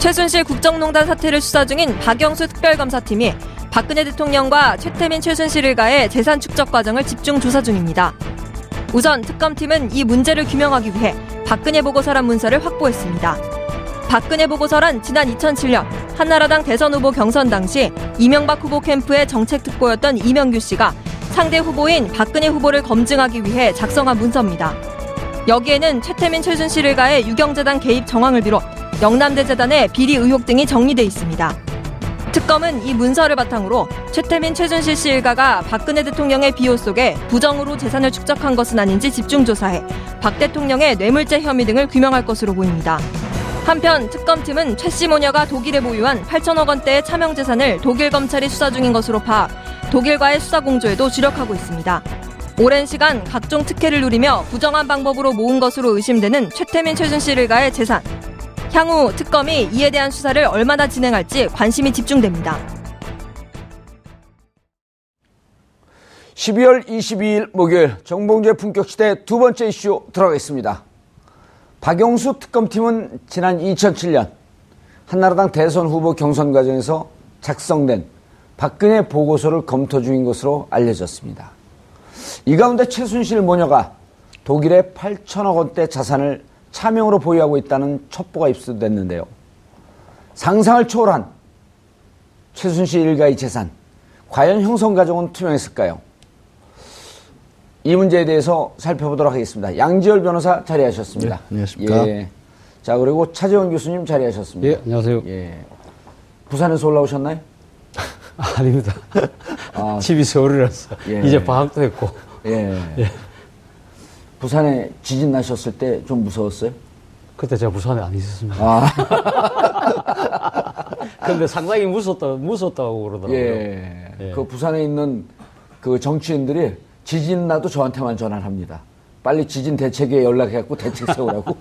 최순실 국정농단 사태를 수사 중인 박영수 특별검사팀이 박근혜 대통령과 최태민 최순실 일가의 재산 축적 과정을 집중 조사 중입니다. 우선 특검팀은 이 문제를 규명하기 위해 박근혜 보고서란 문서를 확보했습니다. 박근혜 보고서란 지난 2007년 한나라당 대선 후보 경선 당시 이명박 후보 캠프의 정책 특보였던 이명규 씨가 상대 후보인 박근혜 후보를 검증하기 위해 작성한 문서입니다. 여기에는 최태민 최순실 일가의 유경재단 개입 정황을 비롯 영남대 재단의 비리 의혹 등이 정리돼 있습니다. 특검은 이 문서를 바탕으로 최태민 최준실 씨 일가가 박근혜 대통령의 비호 속에 부정으로 재산을 축적한 것은 아닌지 집중 조사해 박 대통령의 뇌물죄 혐의 등을 규명할 것으로 보입니다. 한편 특검팀은 최 씨 모녀가 독일에 보유한 8천억 원대의 차명 재산을 독일 검찰이 수사 중인 것으로 파악, 독일과의 수사 공조에도 주력하고 있습니다. 오랜 시간 각종 특혜를 누리며 부정한 방법으로 모은 것으로 의심되는 최태민 최준실 일가의 재산, 향후 특검이 이에 대한 수사를 얼마나 진행할지 관심이 집중됩니다. 12월 22일 목요일 정봉재 품격시대 두 번째 이슈 들어가겠습니다. 박영수 특검팀은 지난 2007년 한나라당 대선 후보 경선 과정에서 작성된 박근혜 보고서를 검토 중인 것으로 알려졌습니다. 이 가운데 최순실 모녀가 독일의 8천억 원대 자산을 차명으로 보유하고 있다는 첩보가 입수됐는데요. 상상을 초월한 최순실 일가의 재산, 과연 형성 과정은 투명했을까요? 이 문제에 대해서 살펴보도록 하겠습니다. 양지열 변호사 자리하셨습니다. 네, 안녕하십니까. 예. 자, 그리고 차재원 교수님 자리하셨습니다. 예, 안녕하세요. 예. 부산에서 올라오셨나요? 아닙니다. 아. 집이 서울이라서 예. 이제 방학도 했고. 예. 예. 부산에 지진 나셨을 때 좀 무서웠어요? 그때 제가 부산에 안 있었습니다. 아. 근데 상당히 무섭다, 무섭다고 그러더라고요. 예. 예. 그 부산에 있는 그 정치인들이 지진 나도 저한테만 전화를 합니다. 빨리 지진 대책에 연락해갖고 대책 세우라고.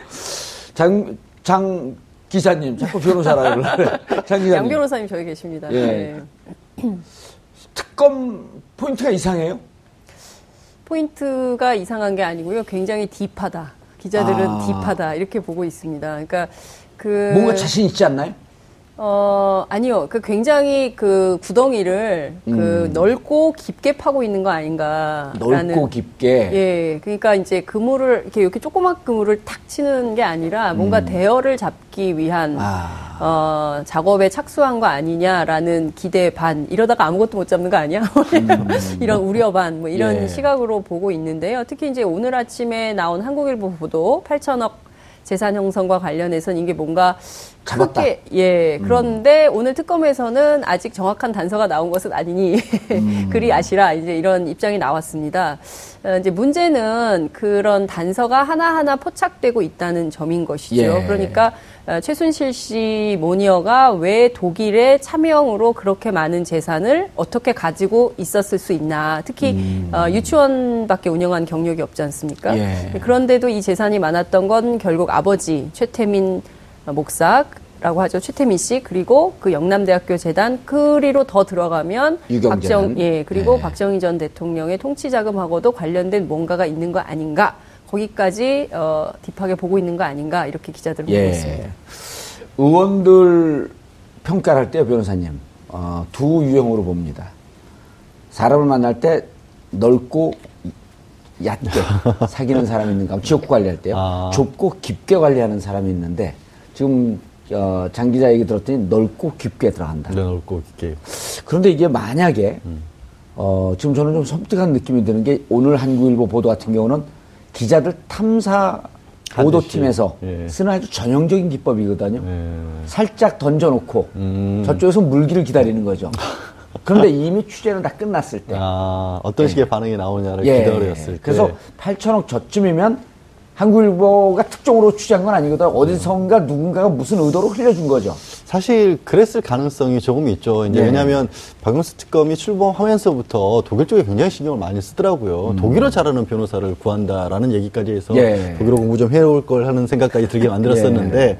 장, 장 기사님, 자꾸 변호사라고 그래. 장 기사님. 양 변호사님 저기 계십니다. 예. 네. 특검 포인트가 이상해요? 포인트가 이상한 게 아니고요. 굉장히 deep하다. 기자들은 아. deep하다. 이렇게 보고 있습니다. 그러니까 그 뭔가 자신 있지 않나요? 어, 아니요. 그 굉장히 그 구덩이를 그 넓고 깊게 파고 있는 거 아닌가라는. 음. 넓고 깊게. 예. 그러니까 이제 그물을 이렇게 이렇게 조그만 그물을 탁 치는 게 아니라 뭔가 대어를 잡기 위한 음. 아. 어, 작업에 착수한 거 아니냐라는 기대 반. 이러다가 아무것도 못 잡는 거 아니야? 이런 우려 반. 뭐 이런 음. 예. 시각으로 보고 있는데요. 특히 이제 오늘 아침에 나온 한국일보 보도 8천억 재산 형성과 관련해서는 이게 뭔가 잡았다. 크게 예 그런데 오늘 특검에서는 아직 정확한 단서가 나온 것은 아니니 그리 아시라 이제 이런 입장이 나왔습니다. 어, 이제 문제는 그런 단서가 하나하나 포착되고 있다는 점인 것이죠. 예. 그러니까 어, 최순실 씨 모니어가 왜 독일의 차명으로 그렇게 많은 재산을 어떻게 가지고 있었을 수 있나. 특히 어, 유치원밖에 운영한 경력이 없지 않습니까? 예. 그런데도 이 재산이 많았던 건 결국 아버지 최태민 목사 라고 하죠. 최태민 씨 그리고 그 영남대학교 재단 그리로 더 들어가면 유경재단. 박정 예 그리고 네. 박정희 전 대통령의 통치 자금하고도 관련된 뭔가가 있는 거 아닌가 거기까지 어, 딥하게 보고 있는 거 아닌가 이렇게 기자들 보고 있습니다. 예. 의원들 평가를 할 때요, 변호사님. 어, 두 유형으로 봅니다. 사람을 만날 때 넓고 얕게 사귀는 사람이 있는가 지역구 관리할 때요. 아. 좁고 깊게 관리하는 사람이 있는데 지금 어, 장 기자 얘기 들었더니 넓고 깊게 들어간다. 내놓고 이렇게 그런데 이게 만약에 어, 지금 저는 좀 섬뜩한 느낌이 드는 게 오늘 한국일보 보도 같은 경우는 기자들 탐사 보도팀에서 예. 쓰는 아주 전형적인 기법이거든요. 예. 살짝 던져놓고 음. 저쪽에서 물기를 기다리는 거죠. 그런데 이미 취재는 다 끝났을 때. 아 어떤 식의 반응이 나오냐를 예. 기다렸을 때 그래서 8천억 저쯤이면 한국일보가 특종으로 취재한 건 아니거든. 어디선가 누군가가 무슨 의도로 흘려준 거죠. 사실 그랬을 가능성이 조금 있죠. 이제 네. 왜냐하면 박영수 특검이 출범하면서부터 독일 쪽에 굉장히 신경을 많이 쓰더라고요. 독일어 잘하는 변호사를 구한다라는 얘기까지 해서 음. 예. 독일어 공부 좀 해올 걸 하는 생각까지 들게 만들었었는데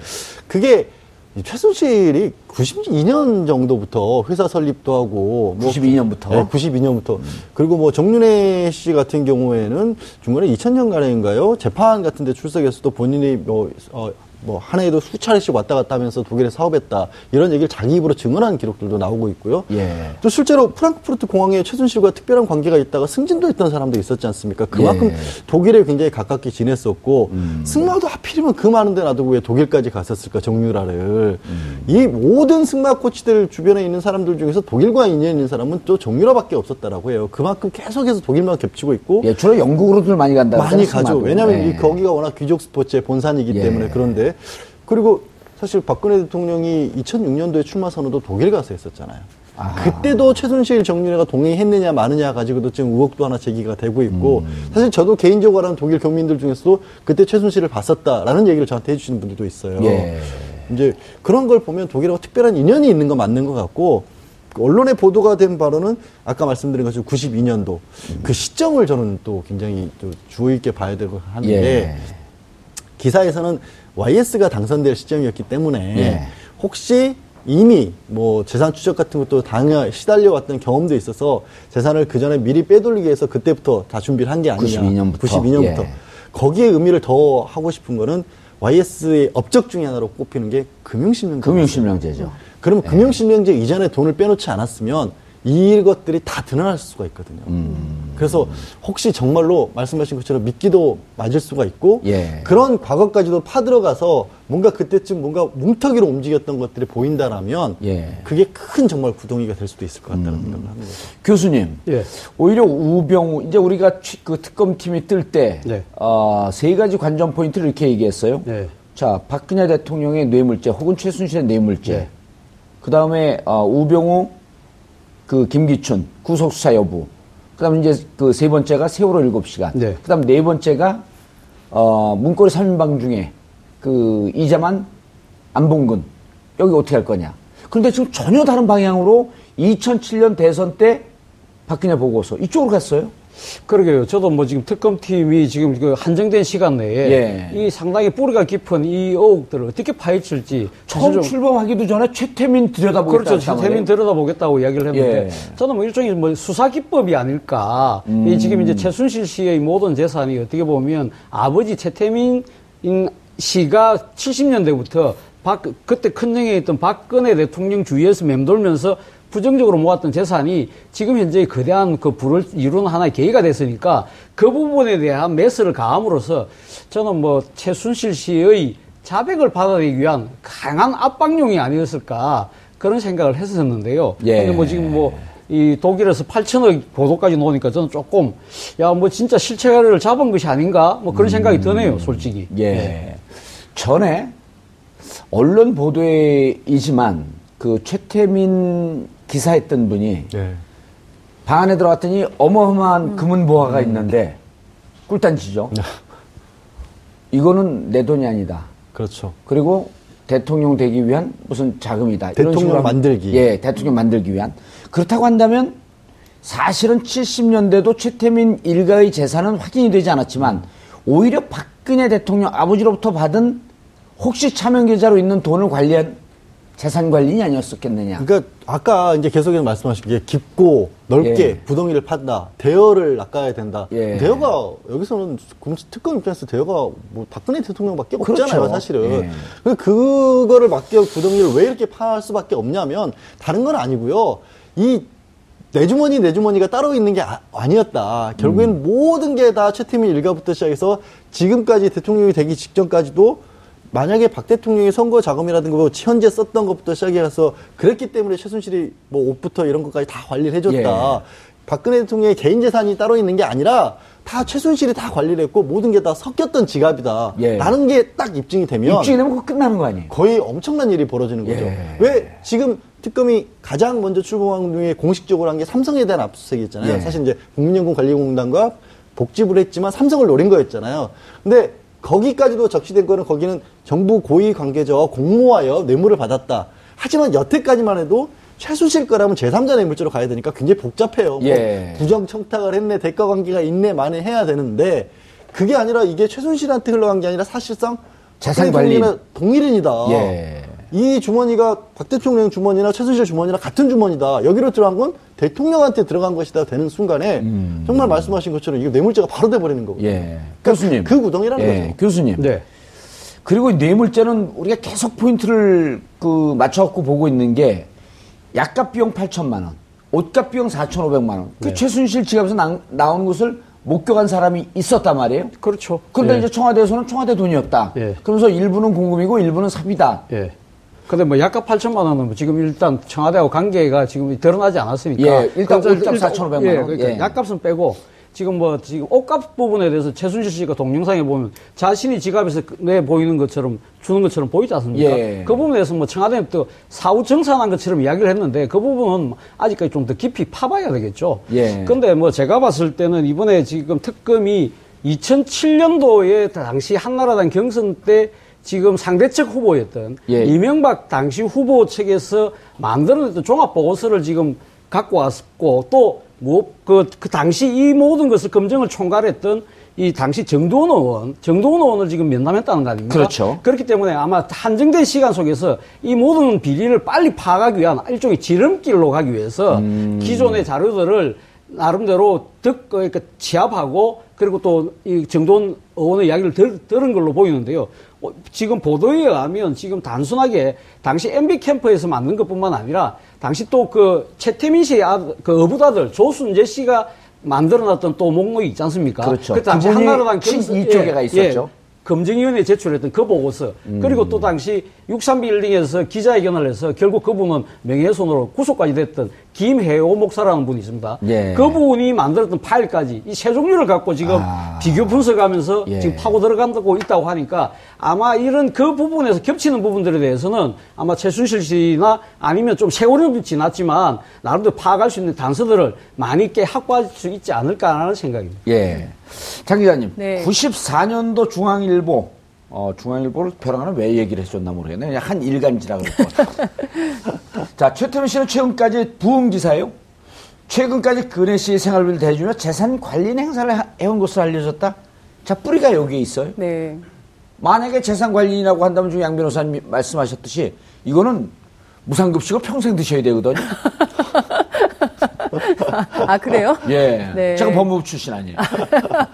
그게 이 최순실이 92년 정도부터 회사 설립도 하고 뭐 92년 부터? 네, 92년부터 그리고 뭐 정윤혜 씨 같은 경우에는 중간에 2000년간인가요 재판 같은 데 출석해서도 본인이 뭐 어, 뭐 한 해에도 수차례씩 왔다 갔다 하면서 독일에 사업했다 이런 얘기를 자기 입으로 증언한 기록들도 나오고 있고요. 예. 또 실제로 프랑크푸르트 공항에 최순실과 특별한 관계가 있다가 승진도 했던 사람도 있었지 않습니까? 그만큼 예. 음. 독일에 굉장히 가깝게 지냈었고 승마도 하필이면 그 많은데 놔두고 왜 독일까지 갔었을까 정유라를 음. 이 모든 승마 코치들 주변에 있는 사람들 중에서 독일과 인연 있는 사람은 또 정유라밖에 없었다라고 해요. 그만큼 계속해서 독일만 겹치고 있고 예, 주로 영국으로들 많이 간다. 많이 가죠. 왜냐하면 예. 이 거기가 워낙 귀족 스포츠의 본산이기 예. 때문에 그런데 그리고 사실 박근혜 대통령이 2006년도에 출마 선언도 독일 가서 했었잖아요. 그때도 최순실 정윤회가 동의했느냐 마느냐 가지고도 지금 의혹도 하나 제기가 되고 있고 음. 사실 저도 개인적으로 아는 독일 교민들 중에서도 그때 최순실을 봤었다라는 얘기를 저한테 해주시는 분들도 있어요. 예. 이제 그런 걸 보면 독일하고 특별한 인연이 있는 건 맞는 것 같고 그 언론에 보도가 된 바로는 아까 말씀드린 것처럼 92년도 그 시점을 저는 또 굉장히 또 주의 있게 봐야 되고 하는 예. 게 기사에서는 YS가 당선될 시점이었기 때문에 예. 혹시 이미 뭐 재산 추적 같은 것도 당연 시달려 왔던 경험도 있어서 재산을 그 전에 미리 빼돌리기 위해서 그때부터 다 준비를 한 게 아니냐. 92 년부터. 92년부터. 예. 거기에 의미를 더 하고 싶은 거는 YS의 업적 중에 하나로 꼽히는 게 금융실명제. 금융실명제죠. 그럼 금융실명제 이전에 돈을 빼놓지 않았으면 이것들이 다 드러날 수가 있거든요. 음. 그래서 혹시 정말로 말씀하신 것처럼 미끼도 맞을 수가 있고 예. 그런 과거까지도 파들어가서 뭔가 그때쯤 뭔가 뭉터기로 움직였던 것들이 보인다라면 예. 음. 그게 큰 정말 구덩이가 될 수도 있을 것 같다는 생각을 합니다. 교수님, 예. 오히려 우병우 이제 우리가 취- 그 특검팀이 뜰때 네. 어, 세 가지 관전 포인트를 이렇게 얘기했어요. 네. 자, 박근혜 대통령의 뇌물죄 혹은 최순실의 뇌물죄. 네. 그 다음에 어, 우병우, 그 김기춘 구속 수사 여부. 그다음에 이제 그 세 번째가 세월호 일곱 시간. 네. 그다음 네 번째가 어, 문고리 3인방 중에 그 이자만 안봉근 여기 어떻게 할 거냐. 그런데 지금 전혀 다른 방향으로 2007년 대선 때 박근혜 보고서 이쪽으로 갔어요. 그러게요. 저도 뭐 지금 특검팀이 지금 그 한정된 시간 내에 예. 이 상당히 뿌리가 깊은 이 의혹들을 어떻게 파헤칠지 처음 출범하기도 전에 최태민 들여다보겠다. 그렇죠. 최태민 들여다보겠다고 이야기를 했는데 예. 저는 뭐 일종의 뭐 수사 기법이 아닐까. 이 지금 이제 최순실 씨의 모든 재산이 어떻게 보면 아버지 최태민 씨가 70년대부터 박, 그때 큰형에 있던 박근혜 대통령 주위에서 맴돌면서 부정적으로 모았던 재산이 지금 현재 거대한 그 부를 이루는 하나의 계기가 됐으니까 그 부분에 대한 매스를 가함으로써 저는 뭐 최순실 씨의 자백을 받아내기 위한 강한 압박용이 아니었을까 그런 생각을 했었는데요. 예. 근데 뭐 지금 뭐 이 독일에서 8천억 보도까지 나오니까 저는 조금 야 뭐 진짜 실체를 잡은 것이 아닌가 뭐 그런 생각이 드네요, 솔직히. 예. 전에 언론 보도이지만 그 최태민 기사했던 분이 네. 방 안에 들어갔더니 어마어마한 금은 보화가 있는데 꿀단지죠. 이거는 내 돈이 아니다. 그렇죠. 그리고 대통령 되기 위한 무슨 자금이다. 대통령 만들기. 예, 대통령 만들기 위한. 그렇다고 한다면 사실은 70년대도 최태민 일가의 재산은 확인이 되지 않았지만 오히려 박근혜 대통령 아버지로부터 받은 혹시 차명 계좌로 있는 돈을 관리한 재산 관리인이 아니었었겠느냐. 그러니까 아까 이제 계속해서 말씀하신 게 깊고 넓게 예. 부덩이를 판다. 대여를 낚아야 된다. 예. 대여가 여기서는 금- 특검 입장에서 대여가 뭐 박근혜 대통령밖에 그렇죠. 없잖아요, 사실은. 예. 그 그거를 맡겨 부덩이를 왜 이렇게 팔 수밖에 없냐면 다른 건 아니고요. 이 내 주머니 내 주머니가 따로 있는 게 아, 니었다 결국엔 음. 모든 게 다 최태민 일가부터 시작해서 지금까지 대통령이 되기 직전까지도 만약에 박 대통령이 선거 자금이라든가 뭐 현재 썼던 것부터 시작해서 그랬기 때문에 최순실이 뭐 옷부터 이런 것까지 다 관리를 해줬다. 예. 박근혜 대통령의 개인 재산이 따로 있는 게 아니라 다 최순실이 다 관리를 했고 모든 게 다 섞였던 지갑이다. 예. 라는 게 딱 입증이 되면 입증이 되면 끝나는 거 아니에요? 거의 엄청난 일이 벌어지는 거죠. 예. 왜 지금 특검이 가장 먼저 출범한 중에 공식적으로 한 게 삼성에 대한 압수수색이었잖아요. 예. 사실 이제 국민연금 관리공단과 복지부를 했지만 삼성을 노린 거였잖아요. 근데 거기까지도 적시된 거는 거기는 정부 고위 관계자와 공모하여 뇌물을 받았다. 하지만 여태까지만 해도 최순실 거라면 제3자 뇌물죄로 가야 되니까 굉장히 복잡해요. 뭐 예. 부정 청탁을 했네, 대가 관계가 있네, 만에 해야 되는데 그게 아니라 이게 최순실한테 흘러간 게 아니라 사실상 재산 관리. 동일인이다. 예. 이 주머니가 박 대통령 주머니나 최순실 주머니랑 같은 주머니다. 여기로 들어간 건 대통령한테 들어간 것이다 되는 순간에 정말 말씀하신 것처럼 이게 뇌물죄가 바로 돼버리는 거거든요. 예. 그러니까 교수님. 그 구덩이라는 예, 거죠. 교수님. 네. 그리고 뇌물죄는 우리가 계속 포인트를 그 맞춰갖고 보고 있는 게 약값 비용 8천만 원, 옷값 비용 4,500만 원. 그 네. 최순실 지갑에서 나, 나오는 것을 목격한 사람이 있었단 말이에요. 그렇죠. 그런데 예. 이제 청와대에서는 청와대 돈이었다. 예. 그러면서 일부는 공금이고 일부는 삽이다. 예. 근데 뭐 약값 8천만 원은 뭐 지금 일단 청와대하고 관계가 지금 드러나지 않았으니까. 예, 일단 일단 4,500만 예, 원. 그러니까 예. 약값은 빼고 지금 뭐 지금 옷값 부분에 대해서 최순실 씨가 동영상에 보면 자신이 지갑에서 내 보이는 것처럼 주는 것처럼 보이지 않습니까? 예. 그 부분에 대해서 뭐 청와대는 또 사후 정산한 것처럼 이야기를 했는데 그 부분은 아직까지 좀 더 깊이 파봐야 되겠죠. 예. 근데 뭐 제가 봤을 때는 이번에 지금 특검이 2007년도에 당시 한나라당 경선 때 지금 상대측 후보였던 예. 이명박 당시 후보 측에서 만들어냈던 종합 보고서를 지금 갖고 왔고 또 뭐, 그, 그 당시 이 모든 것을 검증을 총괄했던 이 당시 정두원 의원, 정두원 의원을 지금 면담했다는 거 아닙니까? 그렇죠. 그렇기 때문에 아마 한정된 시간 속에서 이 모든 비리를 빨리 파악하기 위한 일종의 지름길로 가기 위해서 음. 기존의 자료들을 나름대로 듣, 그러니까 취합하고 그리고 또 이 정도원 의원의 이야기를 들, 들은 걸로 보이는데요. 어, 지금 보도에 의하면 지금 단순하게 당시 MB 캠프에서 만든 것 뿐만 아니라 당시 또 그 최태민 씨의 아들, 그 어부다들 조순재 씨가 만들어놨던 또 목록이 있지 않습니까? 그렇죠. 그 당시 한나라당 친 경선- 이쪽에가 있었죠. 검증위원회에 제출했던 그 보고서 음. 그리고 또 당시 63빌딩에서 기자회견을 해서 결국 그분은 명예훼손으로 구속까지 됐던 김혜호 목사라는 분이 있습니다. 예. 그분이 만들었던 파일까지 이 세 종류를 갖고 지금 아. 비교 분석하면서 예. 지금 파고 들어간다고 있다고 하니까 아마 이런 그 부분에서 겹치는 부분들에 대해서는 아마 최순실 씨나 아니면 좀 세월이 좀 지났지만 나름대로 파악할 수 있는 단서들을 많이 있게 확보할 수 있지 않을까라는 생각입니다. 예. 장 기자님, 네. 94년도 중앙일보, 어, 중앙일보를 벼랑하는 왜 얘기를 해줬나 모르겠네. 그냥 한 일간지라 그럴 것 같아. 자, 최태민 씨는 최근까지 부음기사예요. 최근까지 근혜 씨의 생활비를 대주며 재산 관리 행사를 하- 해온 것으로 알려졌다. 자, 뿌리가 여기에 있어요. 네. 만약에 재산 관리인이라고 한다면 지금 양 변호사님 말씀하셨듯이 이거는 무상급식을 평생 드셔야 되거든요. 아, 그래요? 예. 네. 제가 법무부 출신 아니에요.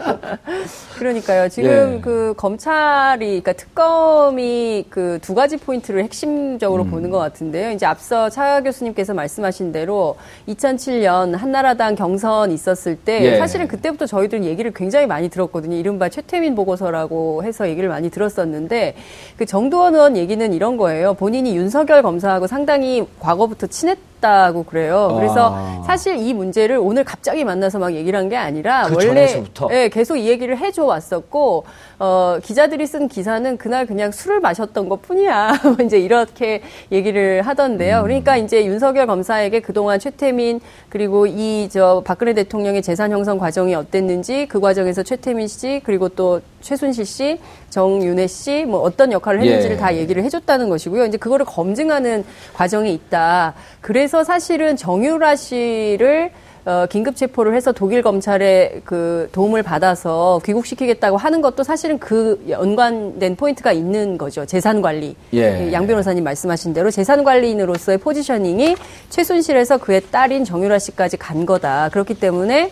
그러니까요. 지금 예. 그 검찰이, 그러니까 특검이 그 두 가지 포인트를 핵심적으로 보는 것 같은데요. 이제 앞서 차 교수님께서 말씀하신 대로 2007년 한나라당 경선 있었을 때 예. 사실은 그때부터 저희들 얘기를 굉장히 많이 들었거든요. 이른바 최태민 보고서라고 해서 얘기를 많이 들었었는데 그 정도원 의원 얘기는 이런 거예요. 본인이 윤석열 검사하고 상당히 과거부터 친했 다고 그래요. 그래서 아. 사실 이 문제를 오늘 갑자기 만나서 막 얘기를 한 게 아니라 그 원래 전에서부터? 예, 계속 이 얘기를 해줘 왔었고, 어, 기자들이 쓴 기사는 그날 그냥 술을 마셨던 것 뿐이야. 이제 이렇게 얘기를 하던데요. 음. 그러니까 이제 윤석열 검사에게 그동안 최태민, 그리고 이, 저, 박근혜 대통령의 재산 형성 과정이 어땠는지, 그 과정에서 최태민 씨, 그리고 또 최순실 씨, 정윤혜 씨, 뭐 어떤 역할을 했는지를 예. 다 얘기를 해줬다는 것이고요. 이제 그거를 검증하는 과정이 있다. 그래서 사실은 정유라 씨를 어, 긴급 체포를 해서 독일 검찰의 그 도움을 받아서 귀국시키겠다고 하는 것도 사실은 그 연관된 포인트가 있는 거죠. 재산 관리. 예. 양 변호사님 말씀하신 대로 재산 관리인으로서의 포지셔닝이 최순실에서 그의 딸인 정유라 씨까지 간 거다. 그렇기 때문에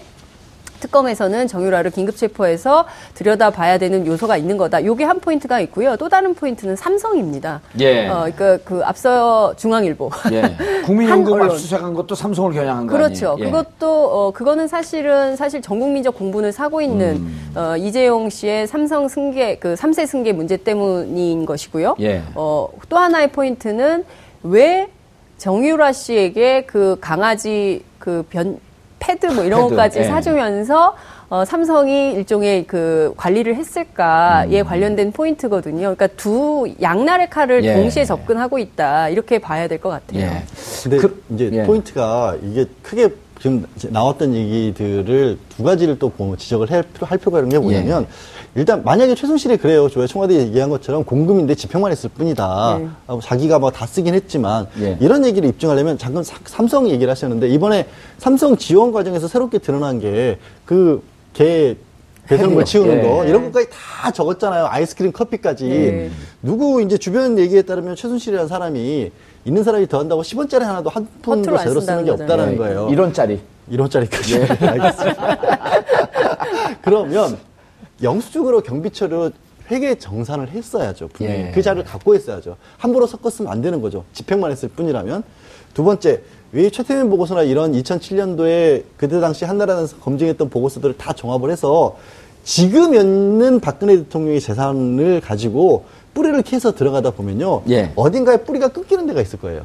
특검에서는 정유라를 긴급 체포해서 들여다봐야 되는 요소가 있는 거다. 요게 한 포인트가 있고요. 또 다른 포인트는 삼성입니다. 예. 어, 그러니까 그 앞서 중앙일보. 예. 국민연금 한 언론. 압수수색한 것도 삼성을 겨냥한 거 그렇죠. 아니에요? 예. 그것도 어 그거는 사실은 사실 전 국민적 공분을 사고 있는 음. 어 이재용 씨의 삼성 승계 그 3세 승계 문제 때문인 것이고요. 예. 어 또 하나의 포인트는 왜 정유라 씨에게 그 강아지 그 변 패드 뭐 이런 패드, 것까지 예. 사주면서 어, 삼성이 일종의 그 관리를 했을까에 음. 관련된 포인트거든요. 그러니까 두 양날의 칼을 예. 동시에 접근하고 있다 이렇게 봐야 될 것 같아요. 예. 근데 그- 이제 예. 포인트가 이게 크게 지금 나왔던 얘기들을 두 가지를 또 보면 지적을 할, 필요, 할 필요가 있는 게 뭐냐면 예. 일단 만약에 최순실이 그래요. 저 청와대 얘기한 것처럼 공금인데 집행만 했을 뿐이다. 네. 하고 자기가 뭐 다 쓰긴 했지만 예. 이런 얘기를 입증하려면 잠깐 사- 삼성 얘기를 하셨는데 이번에 삼성 지원 과정에서 새롭게 드러난 게그개 배설물. 치우는 예. 거 이런 것까지 다 적었잖아요. 아이스크림 커피까지. 네. 누구 이제 주변 얘기에 따르면 최순실이라는 사람이 있는 사람이 더 한다고 10원짜리 하나도 한 푼도 제대로 쓰는 게 없다는 예. 거예요. 1원짜리. 1원짜리까지. 예. 알겠습니다. 그러면 영수증으로 경비처를 회계 정산을 했어야죠. 분명히. 예. 그 자료를 갖고 있어야죠. 함부로 섞었으면 안 되는 거죠. 집행만 했을 뿐이라면. 두 번째, 왜 최태민 보고서나 이런 2007년도에 그때 당시 한나라에서 검증했던 보고서들을 다 종합을 해서 지금 있는 박근혜 대통령의 재산을 가지고 뿌리를 캐서 들어가다 보면요. 예. 어딘가에 뿌리가 끊기는 데가 있을 거예요.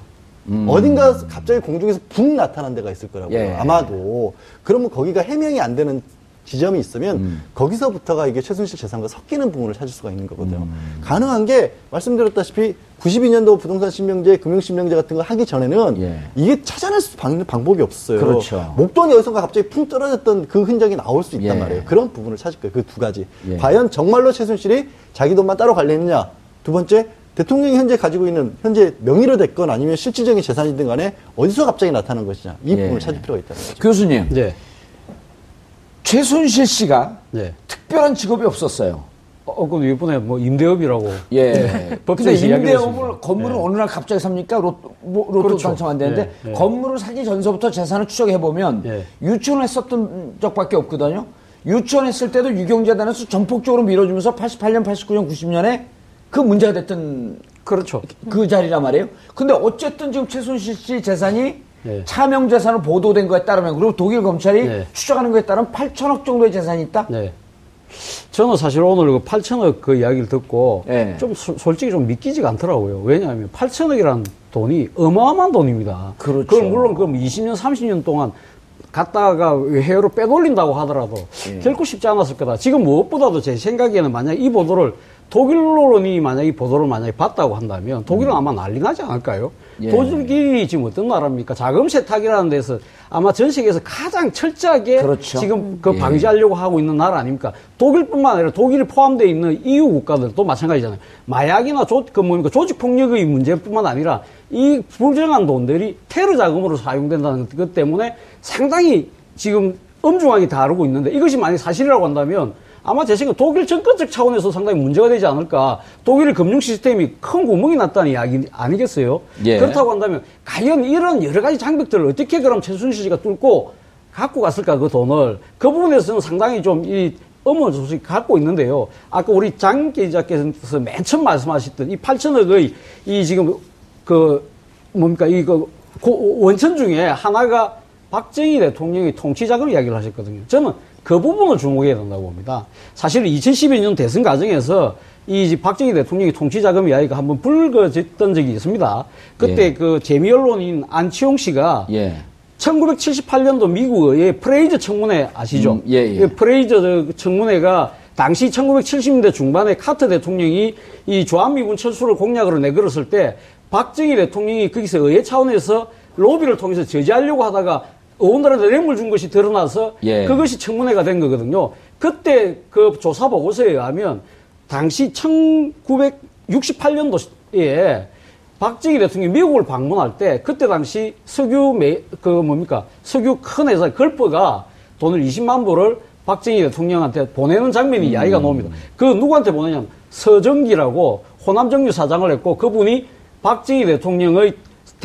어딘가 갑자기 공중에서 붕 나타난 데가 있을 거라고요. 예. 아마도. 그러면 거기가 해명이 안 되는 지점이 있으면 음. 거기서부터가 이게 최순실 재산과 섞이는 부분을 찾을 수가 있는 거거든요. 음. 가능한 게 말씀드렸다시피 92년도 부동산 신명제, 금융 신명제 같은 거 하기 전에는 예. 이게 찾아낼 수 방, 방법이 없어요. 그렇죠. 목돈이 어디선가 갑자기 풍 떨어졌던 그 흔적이 나올 수 있단 예. 말이에요. 그런 부분을 찾을 거예요. 그 두 가지. 예. 과연 정말로 최순실이 자기 돈만 따로 관리했느냐? 두 번째, 대통령이 현재 가지고 있는 현재 명의로 됐건 아니면 실질적인 재산이든 간에 어디서 갑자기 나타난 것이냐? 이 예. 부분을 찾을 필요가 있다는 거죠. 교수님, 네. 최순실 씨가 네. 특별한 직업이 없었어요. 어, 그 이번에 뭐 임대업이라고. 예. 이야기를 임대업을. 건물을 네. 어느 날 갑자기 삽니까? 로또, 뭐, 로또 그렇죠. 당첨 안 되는데 네, 네. 건물을 사기 전서부터 재산을 추적해 보면 네. 유치원했었던 적밖에 없거든요. 유치원했을 때도 유경재단에서 전폭적으로 밀어주면서 88년, 89년, 90년에 그 문제가 됐던 그렇죠. 그 자리란 말이에요. 근데 어쨌든 지금 최순실 씨 재산이 네. 차명 재산으로 보도된 거에 따르면 그리고 독일 검찰이 네. 추적하는 거에 따르면 8천억 정도의 재산이 있다. 네. 저는 사실 오늘 그 8천억 그 이야기를 듣고 네. 좀 소- 솔직히 좀 믿기지가 않더라고요. 왜냐하면 8천억이라는 돈이 어마어마한 돈입니다. 그렇죠. 그걸 물론 그럼 20년, 30년 동안 갔다가 해외로 빼돌린다고 하더라도 예. 결코 쉽지 않았을 거다. 지금 무엇보다도 제 생각에는 만약 이 보도를 독일론이 만약 이 보도를 만약에 봤다고 한다면 독일은 아마 난리 나지 않을까요? 예. 독일이 지금 어떤 나라입니까? 자금 세탁이라는 데서 아마 전 세계에서 가장 철저하게 그렇죠. 지금 그 예. 방지하려고 하고 있는 나라 아닙니까? 독일뿐만 아니라 독일이 포함되어 있는 EU 국가들도 마찬가지잖아요. 마약이나 조, 그 뭡니까? 조직 폭력의 문제뿐만 아니라 이 불정한 돈들이 테러 자금으로 사용된다는 것 때문에 상당히 지금 엄중하게 다루고 있는데 이것이 만약 사실이라고 한다면 아마 제 생각 독일 정권적 차원에서 상당히 문제가 되지 않을까. 독일의 금융 시스템이 큰 구멍이 났다는 이야기 아니겠어요? 예. 그렇다고 한다면 과연 이런 여러 가지 장벽들을 어떻게 그럼 최순실 씨가 뚫고 갖고 갔을까 그 돈을 그 부분에서는 상당히 좀이 의문 소식 갖고 있는데요. 아까 우리 장 기자께서 맨 처음 말씀하셨던 이 8천억의 이 지금 그 뭡니까 이거 원천 중에 하나가 박정희 대통령의 통치 자금 이야기를 하셨거든요. 저는 그 부분을 주목해야 된다고 봅니다. 사실 2012년 대선 과정에서 이 박정희 대통령의 통치 자금 이야기가 한번 불거졌던 적이 있습니다. 그때 예. 그 재미 언론인 안치홍 씨가 예. 1978년도 미국의 프레이저 청문회 아시죠? 음, 예, 예. 그 프레이저 청문회가 당시 1970년대 중반에 카터 대통령이 이 조한미군 철수를 공약으로 내걸었을 때 박정희 대통령이 거기서 의회 차원에서 로비를 통해서 저지하려고 하다가 의원들한테 뇌물 준 것이 드러나서 예. 그것이 청문회가 된 거거든요. 그때 그 조사 보고서에 의하면 당시 1968년도에 박정희 대통령이 미국을 방문할 때 그때 당시 석유 매, 그 뭡니까 석유 큰 회사 걸프가 돈을 20만 불을 박정희 대통령한테 보내는 장면이 이야기가 나옵니다. 그 누구한테 보내냐면 서정기라고 호남정유 사장을 했고 그분이 박정희 대통령의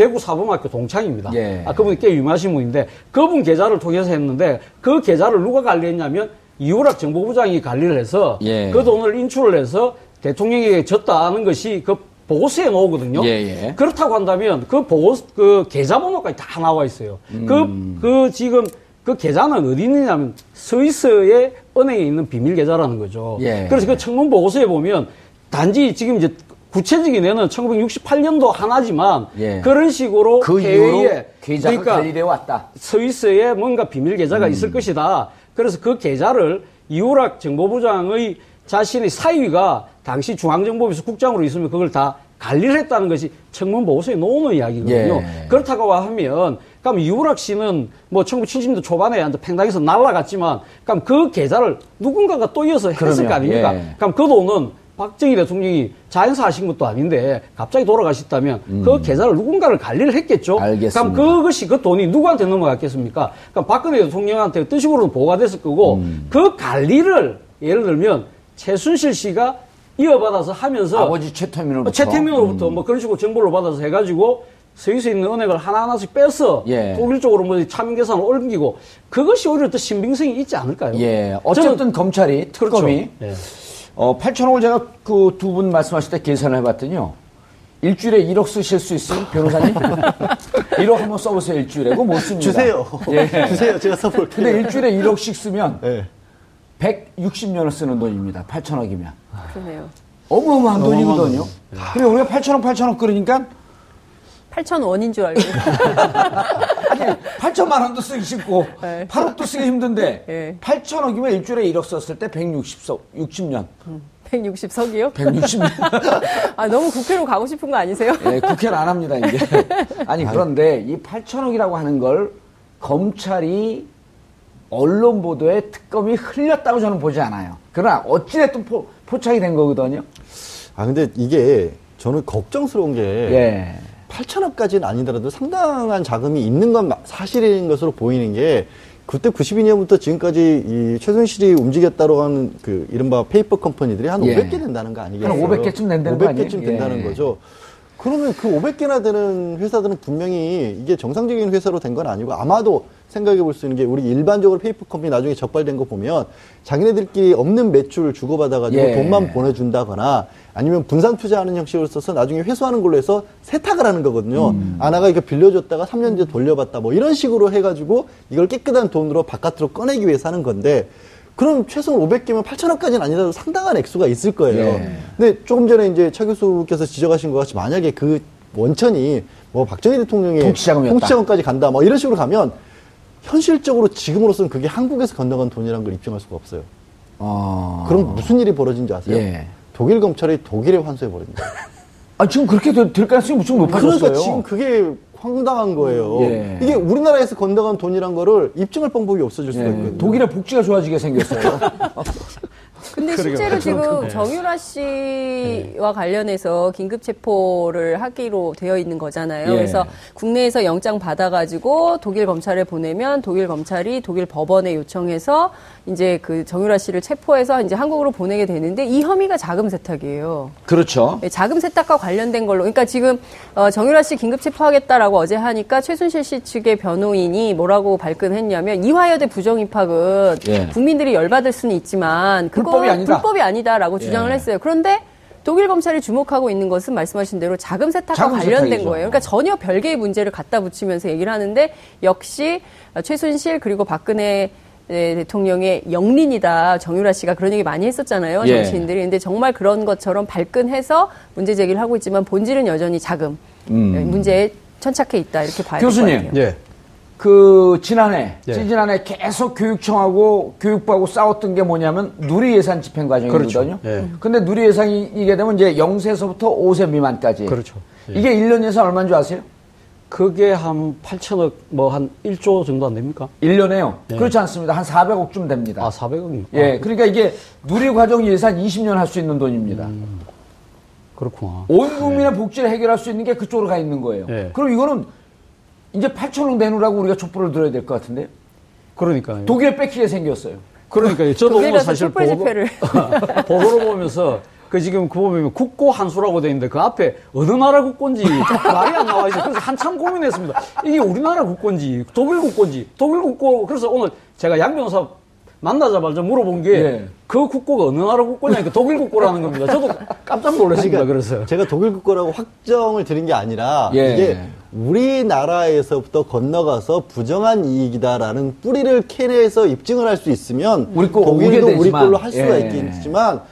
대구 사범학교 동창입니다. 예. 아, 그분이 꽤 유명하신 분인데 그분 계좌를 통해서 했는데 그 계좌를 누가 관리했냐면 이우락 정보부장이 관리를 해서 예. 그 돈을 인출을 해서 대통령에게 졌다는 것이 그 보고서에 나오거든요. 예, 예. 그렇다고 한다면 그 보고 그 계좌번호까지 다 나와 있어요. 음. 그, 그 지금 그 계좌는 어디 있느냐면 스위스의 은행에 있는 비밀 계좌라는 거죠. 예. 그래서 그 청문 보고서에 보면 단지 지금 이제 구체적인 애는 1968년도 하나지만 예. 그런 식으로 그 해외에 계좌가 그러니까 관리되어 왔다. 스위스에 뭔가 비밀 계좌가 음. 있을 것이다. 그래서 그 계좌를 이우락 정보부장의 자신의 사위가 당시 중앙정보부에서 국장으로 있으면 그걸 다 관리를 했다는 것이 청문 보고서에 나오는 이야기거든요. 예. 그렇다고 하면 그럼 이우락 씨는 뭐 1970년대 초반에 완전 팽당해서 날아갔지만 그럼 그 계좌를 누군가가 또 이어서 했을 그럼요. 거 아닙니까? 예. 그럼 그 돈은 박정희 대통령이 자연사 하신 것도 아닌데 갑자기 돌아가셨다면 그 계좌를 누군가를 관리를 했겠죠. 음. 알겠습니다. 그럼 그것이 그 돈이 누구한테 넘어갔겠습니까? 그럼 박근혜 대통령한테 어떤 식으로는 보고가 됐을 거고 음. 그 관리를 예를 들면 최순실 씨가 이어받아서 하면서 아버지 최태민으로부터. 최태민으로부터 뭐 그런 식으로 정보를 받아서 해가지고 스위스에 있는 은행을 하나하나씩 빼서 예. 독일 쪽으로 뭐 참여 계산을 옮기고 그것이 오히려 더 신빙성이 있지 않을까요? 예. 어쨌든 검찰이, 그렇죠. 특검이 예. 어, 8천억을 제가 그 두 분 말씀하실 때 계산을 해봤더니요. 일주일에 1억 쓰실 수 있어요, 변호사님? 1억 한번 써보세요, 일주일에. 그거 못 씁니다. 주세요. 예. 주세요. 제가 써볼게요. 근데 일주일에 1억씩 쓰면 네. 160년을 쓰는 돈입니다. 8천억이면. 그러네요. 어마어마한 돈이거든요. 그리고 우리가 8천억, 8천억 그러니까 8천 원인 줄 알고. 아니 8천만 원도 쓰기 쉽고 네. 8억도 쓰기 힘든데 네. 8천억이면 일주일에 1억 썼을 때 160석, 60년, 160석이요? 160년. 아, 너무 국회로 가고 싶은 거 아니세요? 예, 국회는 안 합니다, 이제. 아니, 그런데 이 8천억이라고 하는 걸 검찰이 언론 보도에 특검이 흘렸다고 저는 보지 않아요. 그러나 어찌됐든 포, 포착이 된 거거든요. 아 근데 이게 저는 걱정스러운 게 예. 8천억까지는 아니더라도 상당한 자금이 있는 건 마- 사실인 것으로 보이는 게 그때 92년부터 지금까지 이 최순실이 움직였다고 하는 그 이른바 페이퍼 컴퍼니들이 한 예. 500개 된다는 거 아니겠어요? 한 500 개쯤 된다는 거 500개쯤 아니에요? 된다는 예. 거죠. 그러면 그 500개나 되는 회사들은 분명히 이게 정상적인 회사로 된 건 아니고 아마도 생각해 볼 수 있는 게 우리 일반적으로 페이퍼 컴퍼니 나중에 적발된 거 보면 자기네들끼리 없는 매출을 주고받아가지고 예. 돈만 보내준다거나 아니면 분산 투자하는 형식으로 써서 나중에 회수하는 걸로 해서 세탁을 하는 거거든요. 아나가 이거 빌려줬다가 3년 뒤에 돌려받다 뭐 이런 식으로 해가지고 이걸 깨끗한 돈으로 바깥으로 꺼내기 위해서 하는 건데 그럼 최소 500개면 8천억까지는 아니더라도 상당한 액수가 있을 거예요. 예. 근데 조금 전에 이제 차 교수께서 지적하신 것 같이 만약에 그 원천이 뭐 박정희 대통령의. 통치자금까지 간다 뭐 이런 식으로 가면 현실적으로 지금으로서는 그게 한국에서 건너간 돈이라는 걸 입증할 수가 없어요. 어. 그럼 무슨 일이 벌어진지 아세요? 예. 독일 검찰이 독일에 환수해 버립니다. 아, 지금 그렇게 될, 될 가능성이 무척 높아졌어요. 그러니까 지금 그게 황당한 거예요. 예. 이게 우리나라에서 건너간 돈이란 거를 입증할 방법이 없어질 수가 예. 있거든요. 독일의 복지가 좋아지게 생겼어요. 근데 실제로 지금 정유라 씨와 관련해서 긴급 체포를 하기로 되어 있는 거잖아요. 예. 그래서 국내에서 영장 받아가지고 독일 검찰에 보내면 독일 검찰이 독일 법원에 요청해서 이제 그 정유라 씨를 체포해서 이제 한국으로 보내게 되는데 이 혐의가 자금 세탁이에요. 그렇죠. 네, 자금 세탁과 관련된 걸로. 그러니까 지금 어, 정유라 씨 긴급 체포하겠다라고 어제 하니까 최순실 씨 측의 변호인이 뭐라고 발끈했냐면 이화여대 부정 입학은 예. 국민들이 열받을 수는 있지만 그건 불법이 아니다. 불법이 아니다라고 예. 주장을 했어요. 그런데 독일 검찰이 주목하고 있는 것은 말씀하신 대로 자금 세탁과 자금 관련된 세탁이죠. 거예요. 그러니까 전혀 별개의 문제를 갖다 붙이면서 얘기를 하는데 역시 최순실 그리고 박근혜 네, 대통령의 영린이다. 정유라 씨가 그런 얘기 많이 했었잖아요. 예. 정치인들이. 근데 정말 그런 것처럼 발끈해서 문제 제기를 하고 있지만 본질은 여전히 자금. 음. 문제에 천착해 있다. 이렇게 봐야 될것 교수님. 예. 그 지난해 예. 지난해 계속 교육청하고 교육부하고 싸웠던 게 뭐냐면 누리 예산 집행 과정이거든요. 그렇죠. 예. 근데 누리 예산이 이게 되면 이제 0세서부터 5세 미만까지. 그렇죠. 예. 이게 1년 예산 얼마인 줄 아세요? 그게 한 8천억, 뭐 한 1조 정도 안 됩니까? 1년에요. 예. 그렇지 않습니다. 한 400억쯤 됩니다. 아, 400억입니까? 예. 그러니까 이게 누리 과정 예산 20년 할 수 있는 돈입니다. 음. 그렇구나. 온 국민의 복지를 해결할 수 있는 게 그쪽으로 가 있는 거예요. 예. 그럼 이거는 이제 8천억 내놓으라고 우리가 촛불을 들어야 될 것 같은데요. 그러니까요. 독일에 뺏기게 생겼어요. 그러니까 저도 사실 집회를. 보도를 보면서 그 지금 그 보면 국고 한수라고 돼 있는데 그 앞에 어느 나라 국고인지 말이 안 나와 있어요. 그래서 한참 고민했습니다. 이게 우리나라 국고인지 독일 국고인지 독일 국고 그래서 오늘 제가 양 변호사 만나자마자 물어본 게 예. 그 국고가 어느 나라 국고냐니까 독일 국고라는 겁니다. 저도 깜짝 놀랐습니다. 그러니까 그래서 제가 독일 국고라고 확정을 드린 게 아니라 예. 이게 우리나라에서부터 건너가서 부정한 이익이다라는 뿌리를 캐내서 입증을 할 수 있으면 우리 거 독일도 우리 걸로 할 수가 예. 있겠지만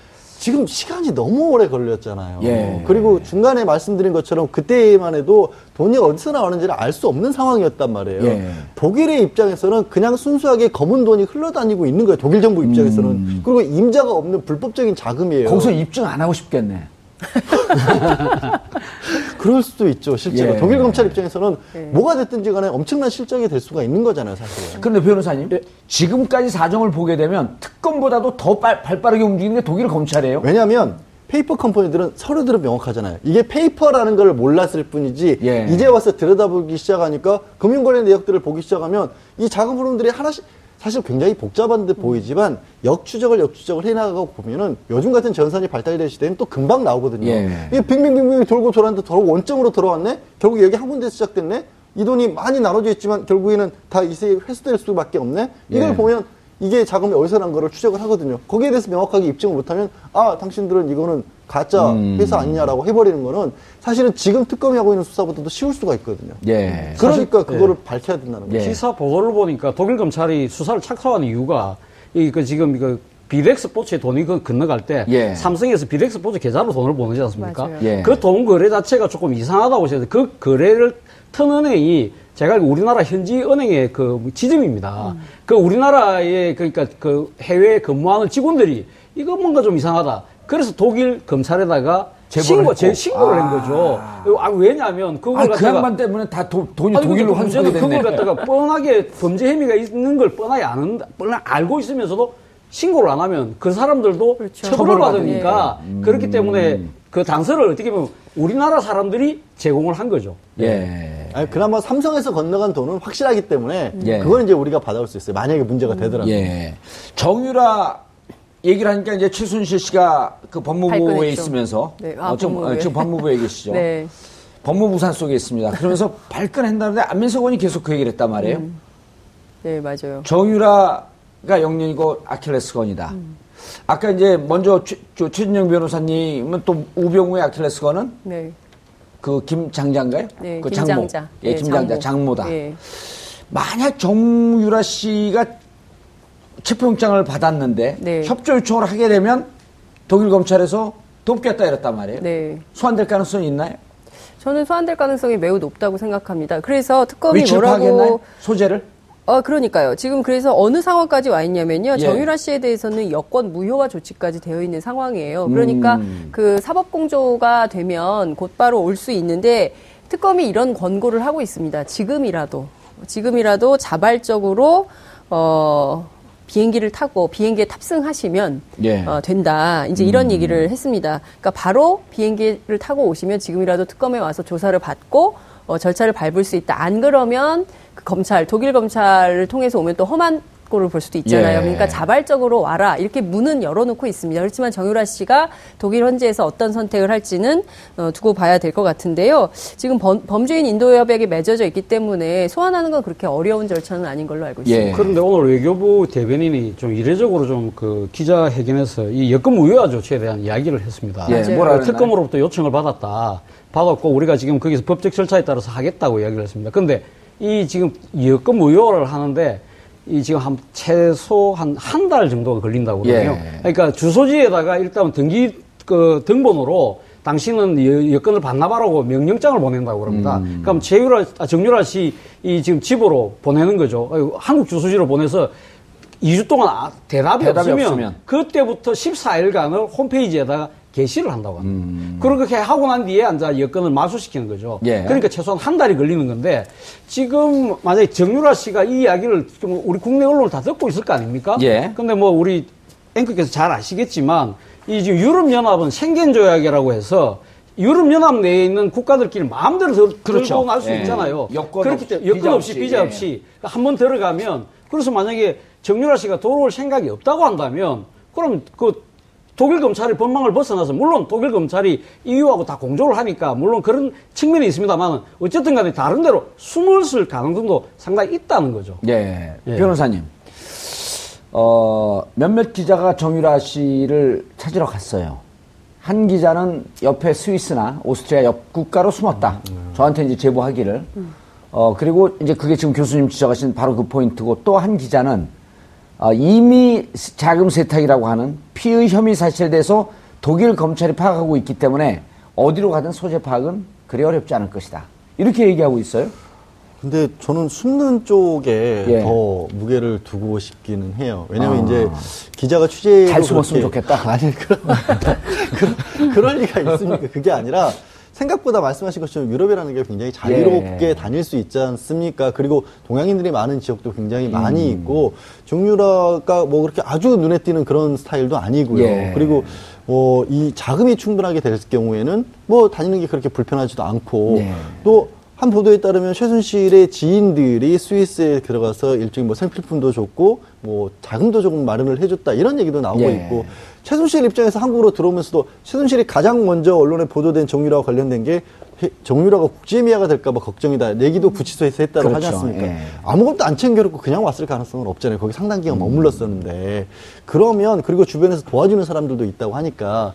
지금 시간이 너무 오래 걸렸잖아요. 예. 그리고 중간에 말씀드린 것처럼 그때만 해도 돈이 어디서 나오는지를 알 수 없는 상황이었단 말이에요. 예. 독일의 입장에서는 그냥 순수하게 검은 돈이 흘러다니고 있는 거예요. 독일 정부 입장에서는. 그리고 임자가 없는 불법적인 자금이에요. 음. 거기서 입증 안 하고 싶겠네. 그럴 수도 있죠, 실제로. 예. 독일 검찰 입장에서는 뭐가 됐든지 간에 엄청난 실적이 될 수가 있는 거잖아요, 사실은. 그런데 변호사님, 지금까지 사정을 보게 되면 특검보다도 더 발, 발빠르게 움직이는 게 독일 검찰이에요. 왜냐하면 페이퍼 컴퍼니들은 서류들은 명확하잖아요. 이게 페이퍼라는 걸 몰랐을 뿐이지 예. 이제 와서 들여다보기 시작하니까 금융 관련 내역들을 보기 시작하면 이 자금 흐름들이 하나씩 사실 굉장히 복잡한 듯 보이지만 역추적을 역추적을 해나가고 보면은 요즘 같은 전산이 발달이 될 시대는 또 금방 나오거든요. 예. 이게 빙빙빙빙 돌고 돌았는데 돌아 원점으로 돌아왔네? 결국 여기 한 군데서 시작됐네? 이 돈이 많이 나눠져 있지만 결국에는 다 이세 회수될 수밖에 없네? 이걸 예. 보면 이게 자금이 어디서 난 거를 추적을 하거든요. 거기에 대해서 명확하게 입증을 못하면 아 당신들은 이거는 가짜 음. 회사 아니냐라고 해버리는 거는 사실은 지금 특검이 하고 있는 수사보다도 쉬울 수가 있거든요. 예. 그러니까 그거를 밝혀야 된다는 거죠. 예. 기사 보도를 보니까 독일 검찰이 수사를 착수한 이유가 이 그 지금 그 비덱 스포츠에 돈이 그 건너갈 때 예. 삼성에서 비덱 스포츠 계좌로 돈을 보내지 않습니까? 예. 그 돈 거래 자체가 조금 이상하다고 해서 그 거래를 튼 은행이 제가 우리나라 현지 은행의 그 지점입니다. 음. 그 우리나라에 그러니까 그 해외에 근무하는 직원들이 이거 뭔가 좀 이상하다. 그래서 독일 검찰에다가 신고. 제 신고를 아. 한 거죠. 아, 왜냐하면 그걸 아, 그 갖다가 양반 때문에 다 도, 돈이 아니, 독일로 환수가 됐네. 그걸 갖다가 뻔하게 범죄 혐의가 있는 걸 뻔하게 아는, 뻔하게 알고 있으면서도 신고를 안 하면 그 사람들도 그렇죠. 처벌을 처벌을 받으니까 그렇기 때문에 그 단서를 어떻게 보면 우리나라 사람들이 제공을 한 거죠. 예. 아니, 그나마 삼성에서 건너간 돈은 확실하기 때문에 예. 그건 이제 우리가 받아올 수 있어요. 만약에 문제가 되더라도. 예. 정유라 얘기를 하니까 이제 최순실 씨가 그 법무부에 발끈했죠. 있으면서 네. 아, 어, 지금, 법무부에. 어, 지금 법무부에 계시죠. 네. 법무부산 속에 있습니다. 그러면서 발끈한다는데 안민석 의원이 계속 그 얘기를 했단 말이에요. 네, 맞아요. 정유라가 영년이고 아킬레스건이다. 아까 이제 먼저 최, 저 최진영 변호사님은 또 우병우의 아킬레스건은 네. 그 김장자인가요? 네, 그 김장자. 장모. 예, 네, 김장자, 장모. 장모. 다 예. 만약 정유라 씨가 체포영장을 받았는데 네. 협조 요청을 하게 되면 독일 검찰에서 돕겠다 이랬단 말이에요. 네. 소환될 가능성이 있나요? 저는 소환될 가능성이 매우 높다고 생각합니다. 그래서 특검이 뭐라고 파악했나요? 소재를? 어, 그러니까요. 지금 그래서 어느 상황까지 와 있냐면요. 예. 정유라 씨에 대해서는 여권 무효화 조치까지 되어 있는 상황이에요. 그러니까 음. 그 사법공조가 되면 곧바로 올 수 있는데 특검이 이런 권고를 하고 있습니다. 지금이라도. 지금이라도 자발적으로, 어, 비행기를 타고 비행기에 탑승하시면 예. 어, 된다. 이제 이런 얘기를 했습니다. 그러니까 바로 비행기를 타고 오시면 지금이라도 특검에 와서 조사를 받고 어, 절차를 밟을 수 있다. 안 그러면 그 검찰, 독일 검찰을 통해서 오면 또 험한 꼴을 볼 수도 있잖아요. 예. 그러니까 자발적으로 와라. 이렇게 문은 열어놓고 있습니다. 그렇지만 정유라 씨가 독일 현지에서 어떤 선택을 할지는 어, 두고 봐야 될 것 같은데요. 지금 범, 범죄인 인도 협약에 맺어져 있기 때문에 소환하는 건 그렇게 어려운 절차는 아닌 걸로 알고 있습니다. 예. 그런데 오늘 외교부 대변인이 좀 이례적으로 좀 그 기자회견에서 이 여권 무효화 조치에 대한 이야기를 했습니다. 예. 뭐라? 특검으로부터 요청을 받았다. 받았고 우리가 지금 거기서 법적 절차에 따라서 하겠다고 이야기를 했습니다. 근데 이 지금 여권 무효를 하는데 이 지금 한 최소 한 한 달 정도가 걸린다고 그러거든요. 예. 그러니까 주소지에다가 일단 등기 그 등본으로 당신은 여- 여권을 반납하라고 명령장을 보낸다고 그럽니다. 음. 그럼 제유라, 아, 정유라 씨 이 지금 집으로 보내는 거죠. 한국 주소지로 보내서 2주 동안 아- 대답이, 대답이 없으면, 없으면. 그때부터 14일간을 홈페이지에다가 게시를 한다고 합니다. 음. 그렇게 하고 난 뒤에 앉아 여권을 마수시키는 거죠. 예. 그러니까 최소한 한 달이 걸리는 건데 지금 만약에 정유라 씨가 이 이야기를 지금 우리 국내 언론을 다 듣고 있을 거 아닙니까? 예. 근데 뭐 우리 앵커께서 잘 아시겠지만 이 지금 유럽연합은 생겐 조약이라고 해서 유럽연합 내에 있는 국가들끼리 마음대로 들, 그렇죠. 들고 날수 예. 있잖아요. 여권 그렇기 없이, 때문에 여권 비자 없이 없이, 예. 없이 한번 들어가면 그래서 만약에 정유라 씨가 돌아올 생각이 없다고 한다면 그럼 그 독일 검찰이 법망을 벗어나서 물론 독일 검찰이 EU하고 다 공조를 하니까 물론 그런 측면이 있습니다만 어쨌든 간에 다른 데로 숨을 쓸 가능성도 상당히 있다는 거죠. 예. 예. 변호사님. 어, 몇몇 기자가 정유라 씨를 찾으러 갔어요. 한 기자는 옆에 스위스나 오스트리아 옆 국가로 숨었다. 저한테 이제 제보하기를. 어, 그리고 이제 그게 지금 교수님 지적하신 바로 그 포인트고 또 한 기자는 어, 이미 자금 세탁이라고 하는 피의 혐의 사실에 대해서 독일 검찰이 파악하고 있기 때문에 어디로 가든 소재 파악은 그리 어렵지 않을 것이다. 이렇게 얘기하고 있어요. 근데 저는 숨는 쪽에 예. 더 무게를 두고 싶기는 해요. 왜냐면 아. 이제 기자가 취재로 잘 숨었으면 그렇게- 좋겠다. 아니 그런 그, 그럴 리가 있습니까? 그게 아니라 생각보다 말씀하신 것처럼 유럽이라는 게 굉장히 자유롭게 예. 다닐 수 있지 않습니까? 그리고 동양인들이 많은 지역도 굉장히 음. 많이 있고 정유라가 뭐 그렇게 아주 눈에 띄는 그런 스타일도 아니고요. 예. 그리고 뭐이 자금이 충분하게 될 경우에는 뭐 다니는 게 그렇게 불편하지도 않고 예. 또한 보도에 따르면 최순실의 지인들이 스위스에 들어가서 일종의 뭐 생필품도 줬고 뭐 자금도 조금 마련을 해줬다 이런 얘기도 나오고 예. 있고 최순실 입장에서 한국으로 들어오면서도 최순실이 가장 먼저 언론에 보도된 정유라와 관련된 게 해- 정유라가 국제미아가 될까봐 걱정이다. 얘기도 구치소에서 했다고 하지 그렇죠. 않습니까? 예. 아무것도 안 챙겨놓고 그냥 왔을 가능성은 없잖아요. 거기 상당 기간 머물렀었는데. 그러면, 그리고 주변에서 도와주는 사람들도 있다고 하니까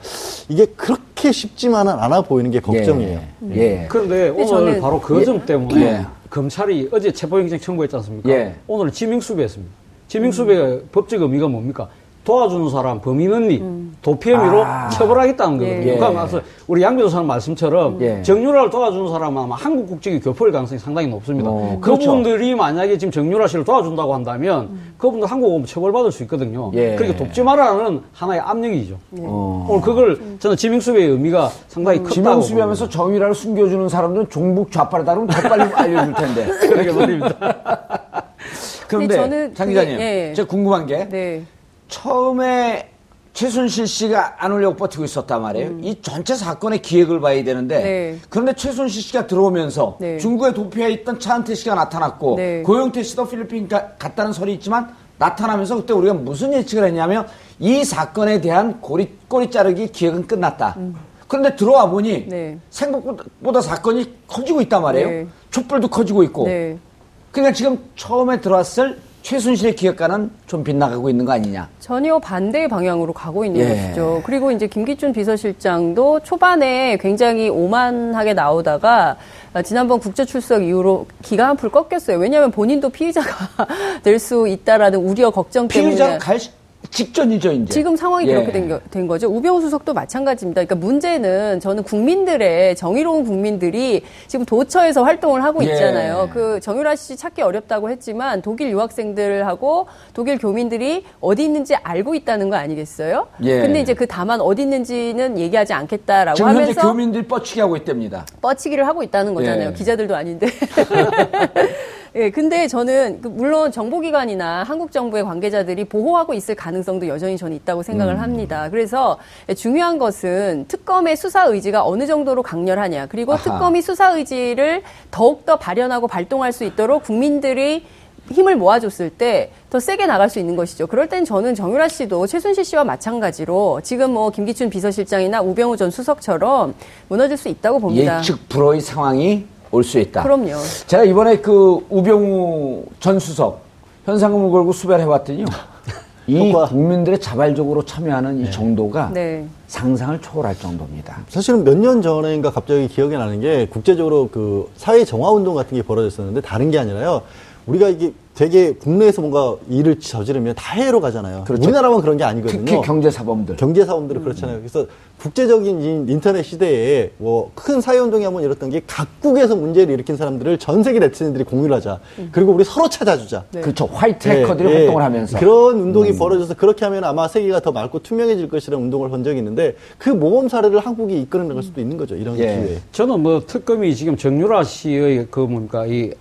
이게 그렇게 쉽지만은 않아 보이는 게 걱정이에요. 예. 예. 그런데 오늘 저는- 바로 그 점 때문에 예. 검찰이 어제 체포영장 청구했지 않습니까? 예. 오늘 지명수배했습니다. 지명수배의 법적 의미가 뭡니까? 도와주는 사람, 범인 언니, 도피 혐의로 처벌하겠다는 거거든요. 예. 그러니까 그래서 우리 양 변호사님 말씀처럼 예. 정유라를 도와주는 사람은 아마 한국 국적이 교포일 가능성이 상당히 높습니다. 어, 그렇죠. 그분들이 만약에 지금 정유라 씨를 도와준다고 한다면 그분들 한국 오면 처벌받을 수 있거든요. 예. 그러니까 돕지 말라는 하나의 압력이죠. 어. 오늘 그걸 저는 지명수배의 의미가 상당히 크다고 지명수비하면서 정유라를 숨겨주는 사람들은 종북 좌파를 다루면 더 빨리 알려줄 텐데. 그러게 말입니다. 그런데 저는 장 기자님, 예. 제가 궁금한 게 네. 처음에 최순실 씨가 안 오려고 버티고 있었단 말이에요. 이 전체 사건의 기획을 봐야 되는데 네. 그런데 최순실 씨가 들어오면서 네. 중국에 도피해 있던 차은태 씨가 나타났고 네. 고영태 씨도 필리핀 가, 갔다는 소리 있지만 나타나면서 그때 우리가 무슨 예측을 했냐면 이 사건에 대한 고리, 꼬리 자르기 기획은 끝났다. 그런데 들어와 보니 네. 생각보다 사건이 커지고 있단 말이에요. 네. 촛불도 커지고 있고. 네. 그러니까 지금 처음에 들어왔을 최순실의 기획과는 좀 빗나가고 있는 거 아니냐. 전혀 반대의 방향으로 가고 있는 예. 것이죠. 그리고 이제 김기춘 비서실장도 초반에 굉장히 오만하게 나오다가 아, 지난번 국제 출석 이후로 기가 한풀 꺾였어요. 왜냐하면 본인도 피의자가 될 수 있다라는 우려 걱정 때문에 피의자로 갈 시- 직전이죠, 이제. 지금 상황이 예. 그렇게 된, 거, 된 거죠. 우병우 수석도 마찬가지입니다. 그러니까 문제는 저는 국민들의 정의로운 국민들이 지금 도처에서 활동을 하고 예. 있잖아요. 그 정유라 씨 찾기 어렵다고 했지만 독일 유학생들하고 독일 교민들이 어디 있는지 알고 있다는 거 아니겠어요? 예. 근데 이제 그 다만 어디 있는지는 얘기하지 않겠다라고 지금 하면서 교민들이 뻗치게 하고 있답니다. 뻗치기를 하고 있다는 거잖아요. 예. 기자들도 아닌데. 예, 근데 저는 그 물론 정보기관이나 한국 정부의 관계자들이 보호하고 있을 가능성도 여전히 저는 있다고 음. 생각을 합니다. 그래서 중요한 것은 특검의 수사 의지가 어느 정도로 강렬하냐. 그리고 아하. 특검이 수사 의지를 더욱더 발현하고 발동할 수 있도록 국민들이 힘을 모아줬을 때 더 세게 나갈 수 있는 것이죠. 그럴 땐 저는 정유라 씨도 최순실 씨와 마찬가지로 지금 뭐 김기춘 비서실장이나 우병우 전 수석처럼 무너질 수 있다고 봅니다. 예측 불허의 상황이 올 수 있다. 그럼요. 제가 이번에 그 우병우 전 수석 현상금을 걸고 수배를 해봤더니요. 이 효과. 국민들의 자발적으로 참여하는 이 정도가 네. 상상을 초월할 정도입니다. 사실은 몇 년 전인가 갑자기 기억이 나는 게 국제적으로 그 사회 정화 운동 같은 게 벌어졌었는데 다른 게 아니라요. 우리가 이게 되게 국내에서 뭔가 일을 저지르면 다 해외로 가잖아요. 그렇죠. 우리나라만 그런 게 아니거든요. 특히 경제사범들. 경제사범들은 그렇잖아요. 그래서 국제적인 이 인터넷 시대에 뭐 큰 사회운동이 한번 일었던 게 각국에서 문제를 일으킨 사람들을 전 세계 네티즌들이 공유를 하자. 그리고 우리 서로 찾아주자. 그렇죠. 화이트 예, 해커들이 예. 활동을 하면서. 음. 그런 운동이 벌어져서 그렇게 하면 아마 세계가 더 맑고 투명해질 것이라는 운동을 본 적이 있는데 그 모범 사례를 한국이 이끌어 나갈 수도 있는 거죠. 이런 예. 기회에. 저는 뭐 특검이 지금 정유라 씨의 그 뭡니까 이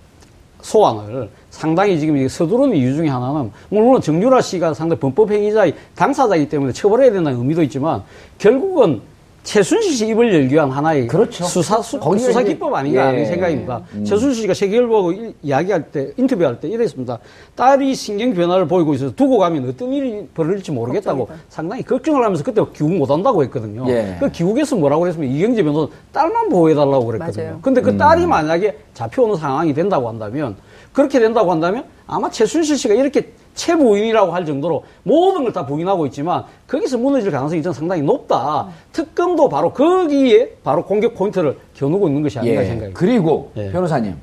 소환을 상당히 지금 서두르는 이유 중에 하나는 물론 정유라 씨가 상당히 범법 행위자의 당사자이기 때문에 처벌해야 된다는 의미도 있지만 결국은 최순실 씨 입을 열기 위한 하나의 그렇죠. 수사 수, 수사 기법 아닌가 예. 하는 생각입니다. 최순실 씨가 세계일보하고 일- 이야기할 때 인터뷰할 때 이랬습니다. 딸이 신경 변화를 보이고 있어서 두고 가면 어떤 일이 벌어질지 모르겠다고 상당히 걱정을 하면서 그때 기욱 못 한다고 했거든요. 예. 그 기욱에서 뭐라고 그랬으면 이경재 변호사 딸만 보호해달라고 그랬거든요. 맞아요. 근데 음. 그 딸이 만약에 잡혀오는 상황이 된다고 한다면 그렇게 된다고 한다면 아마 최순실 씨가 이렇게 최부인이라고 할 정도로 모든 걸 다 부인하고 있지만 거기서 무너질 가능성이 저는 상당히 높다. 특검도 바로 거기에 바로 공격 포인트를 겨누고 있는 것이 아닌가 예. 생각이 그리고 예. 변호사님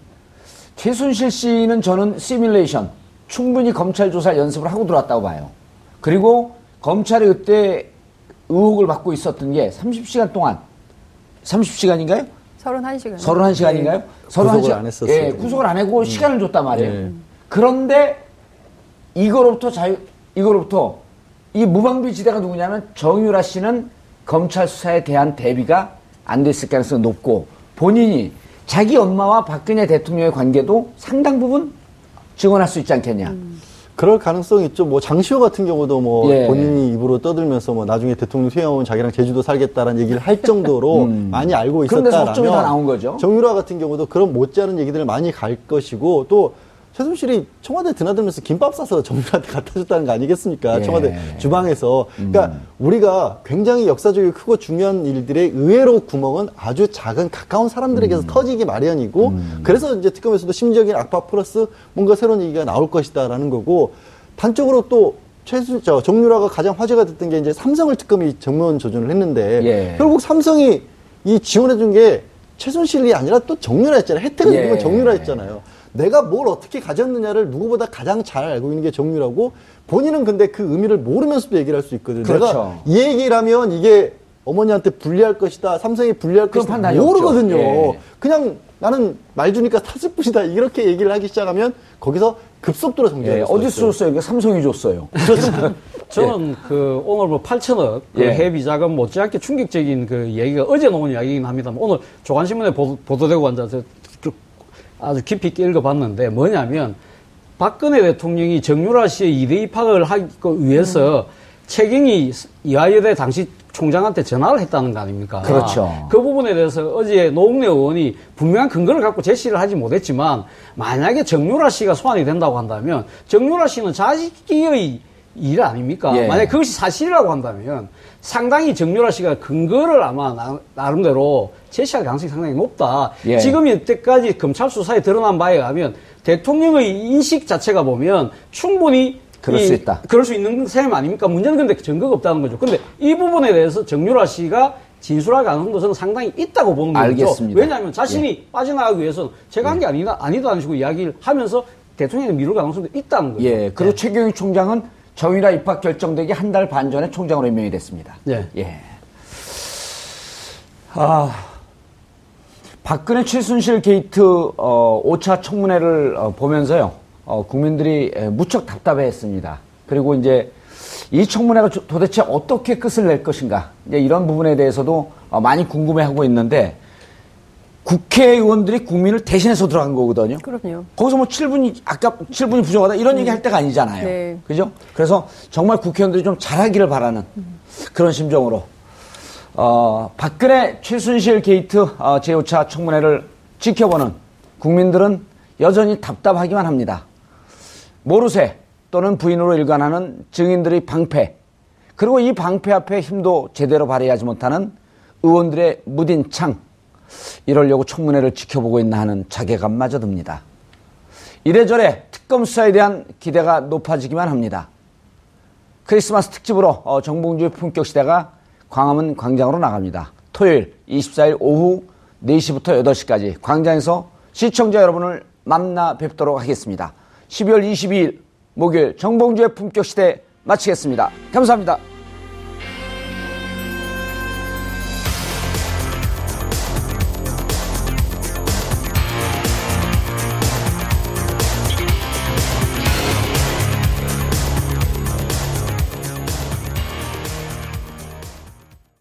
최순실 씨는 저는 시뮬레이션 충분히 검찰 조사 연습을 하고 들어왔다고 봐요. 그리고 검찰이 그때 의혹을 받고 있었던 게 30시간 동안 30시간인가요? 31시간. 31시간인가요? 구속을 안 했었어요. 예, 구속을 안 하고 시간을 줬단 말이에요. 예. 그런데 이거로부터 자유 이거로부터 이 무방비 지대가 누구냐면 정유라 씨는 검찰 수사에 대한 대비가 안 됐을 가능성이 높고 본인이 자기 엄마와 박근혜 대통령의 관계도 상당 부분 증언할 수 있지 않겠냐. 그럴 가능성이 있죠. 뭐 장시호 같은 경우도 뭐 예. 본인이 입으로 떠들면서 뭐 나중에 대통령 퇴임하면 자기랑 제주도 살겠다라는 얘기를 할 정도로 많이 알고 음. 그런 데서 있었다라면 나온 거죠. 정유라 같은 경우도 그런 못지않은 얘기들을 많이 갈 것이고 또 최순실이 청와대 드나들면서 김밥 싸서 정유라한테 갖다 줬다는 거 아니겠습니까? 예. 청와대 주방에서. 그러니까 우리가 굉장히 역사적이고 크고 중요한 일들의 의외로 구멍은 아주 작은 가까운 사람들에게서 터지기 마련이고 그래서 이제 특검에서도 심리적인 악화 플러스 뭔가 새로운 얘기가 나올 것이다라는 거고 단적으로 또 최순, 저, 정유라가 가장 화제가 됐던 게 이제 삼성을 특검이 정면 조준을 했는데 예. 결국 삼성이 이 지원해 준 게 최순실이 아니라 또 정유라였잖아요. 혜택을 예. 입은 정유라였잖아요. 내가 뭘 어떻게 가졌느냐를 누구보다 가장 잘 알고 있는 게 정유라고 본인은 근데 그 의미를 모르면서도 얘기를 할 수 있거든요. 그렇죠. 내가 이 얘기를 하면 이게 어머니한테 불리할 것이다. 삼성이 불리할 것이다. 모르거든요. 예. 그냥 나는 말 주니까 탔을 뿐이다. 이렇게 얘기를 하기 시작하면 거기서 급속도로 정지가 예, 어디서. 줬어요? 이게 삼성이 줬어요. 저는 그 오늘 뭐 8천억 그 예. 해비 자금 못지않게 충격적인 그 얘기가 어제 나온 이야기이긴 합니다만 오늘 조간신문에 보도, 보도되고 앉아서 그 아주 깊이 있게 읽어봤는데 뭐냐면 박근혜 대통령이 정유라 씨의 이대 입학을 하기 위해서 최경희 이화여대 당시 총장한테 전화를 했다는 거 아닙니까? 그렇죠. 그 부분에 대해서 어제 노웅래 의원이 분명한 근거를 갖고 제시를 하지 못했지만 만약에 정유라 씨가 소환이 된다고 한다면 정유라 씨는 자식의 일 아닙니까? 예. 만약 그것이 사실이라고 한다면 상당히 정유라 씨가 근거를 아마 나, 나름대로 제시할 가능성이 상당히 높다. 예. 지금 이때까지 검찰 수사에 드러난 바에 의하면 대통령의 인식 자체가 보면 충분히 그럴 이- 수 있다. 그럴 수 있는 셈 아닙니까? 문제는 근데 증거가 없다는 거죠. 근데 이 부분에 대해서 정유라 씨가 진술할 가능성도 저는 상당히 있다고 보는 거죠. 알겠습니다. 예. 왜냐하면 자신이 빠져나가기 위해서는 제가 한 게 아니다, 아니다는 식으로 이야기를 하면서 대통령이 미룰 가능성도 있다는 거죠. 예, 그리고 최경희 총장은 정유라 입학 결정되기 한 달 반 전에 총장으로 임명이 됐습니다. 예. 예. 아, 박근혜 최순실 게이트 어, 5차 청문회를 어, 보면서요, 어, 국민들이 에, 무척 답답해했습니다. 그리고 이제 이 청문회가 조- 도대체 어떻게 끝을 낼 것인가, 이제 이런 부분에 대해서도 어, 많이 궁금해하고 있는데 국회의원들이 국민을 대신해서 들어간 거거든요. 그럼요. 거기서 뭐 7분이 아까 7분이 부족하다 이런 얘기 할 때가 아니잖아요. 네. 그죠? 그래서 정말 국회의원들이 좀 잘하기를 바라는 그런 심정으로 어, 박근혜 최순실 게이트 어, 제5차 청문회를 지켜보는 국민들은 여전히 답답하기만 합니다. 모르쇠 또는 부인으로 일관하는 증인들의 방패 그리고 이 방패 앞에 힘도 제대로 발휘하지 못하는 의원들의 무딘 창 이러려고 청문회를 지켜보고 있나 하는 자괴감마저 듭니다. 이래저래 특검 수사에 대한 기대가 높아지기만 합니다. 크리스마스 특집으로 어, 정봉주의 품격 시대가 광화문 광장으로 나갑니다. 토요일 24일 오후 4시부터 8시까지 광장에서 시청자 여러분을 만나 뵙도록 하겠습니다. 12월 22일 목요일 정봉주의 품격 시대 마치겠습니다. 감사합니다.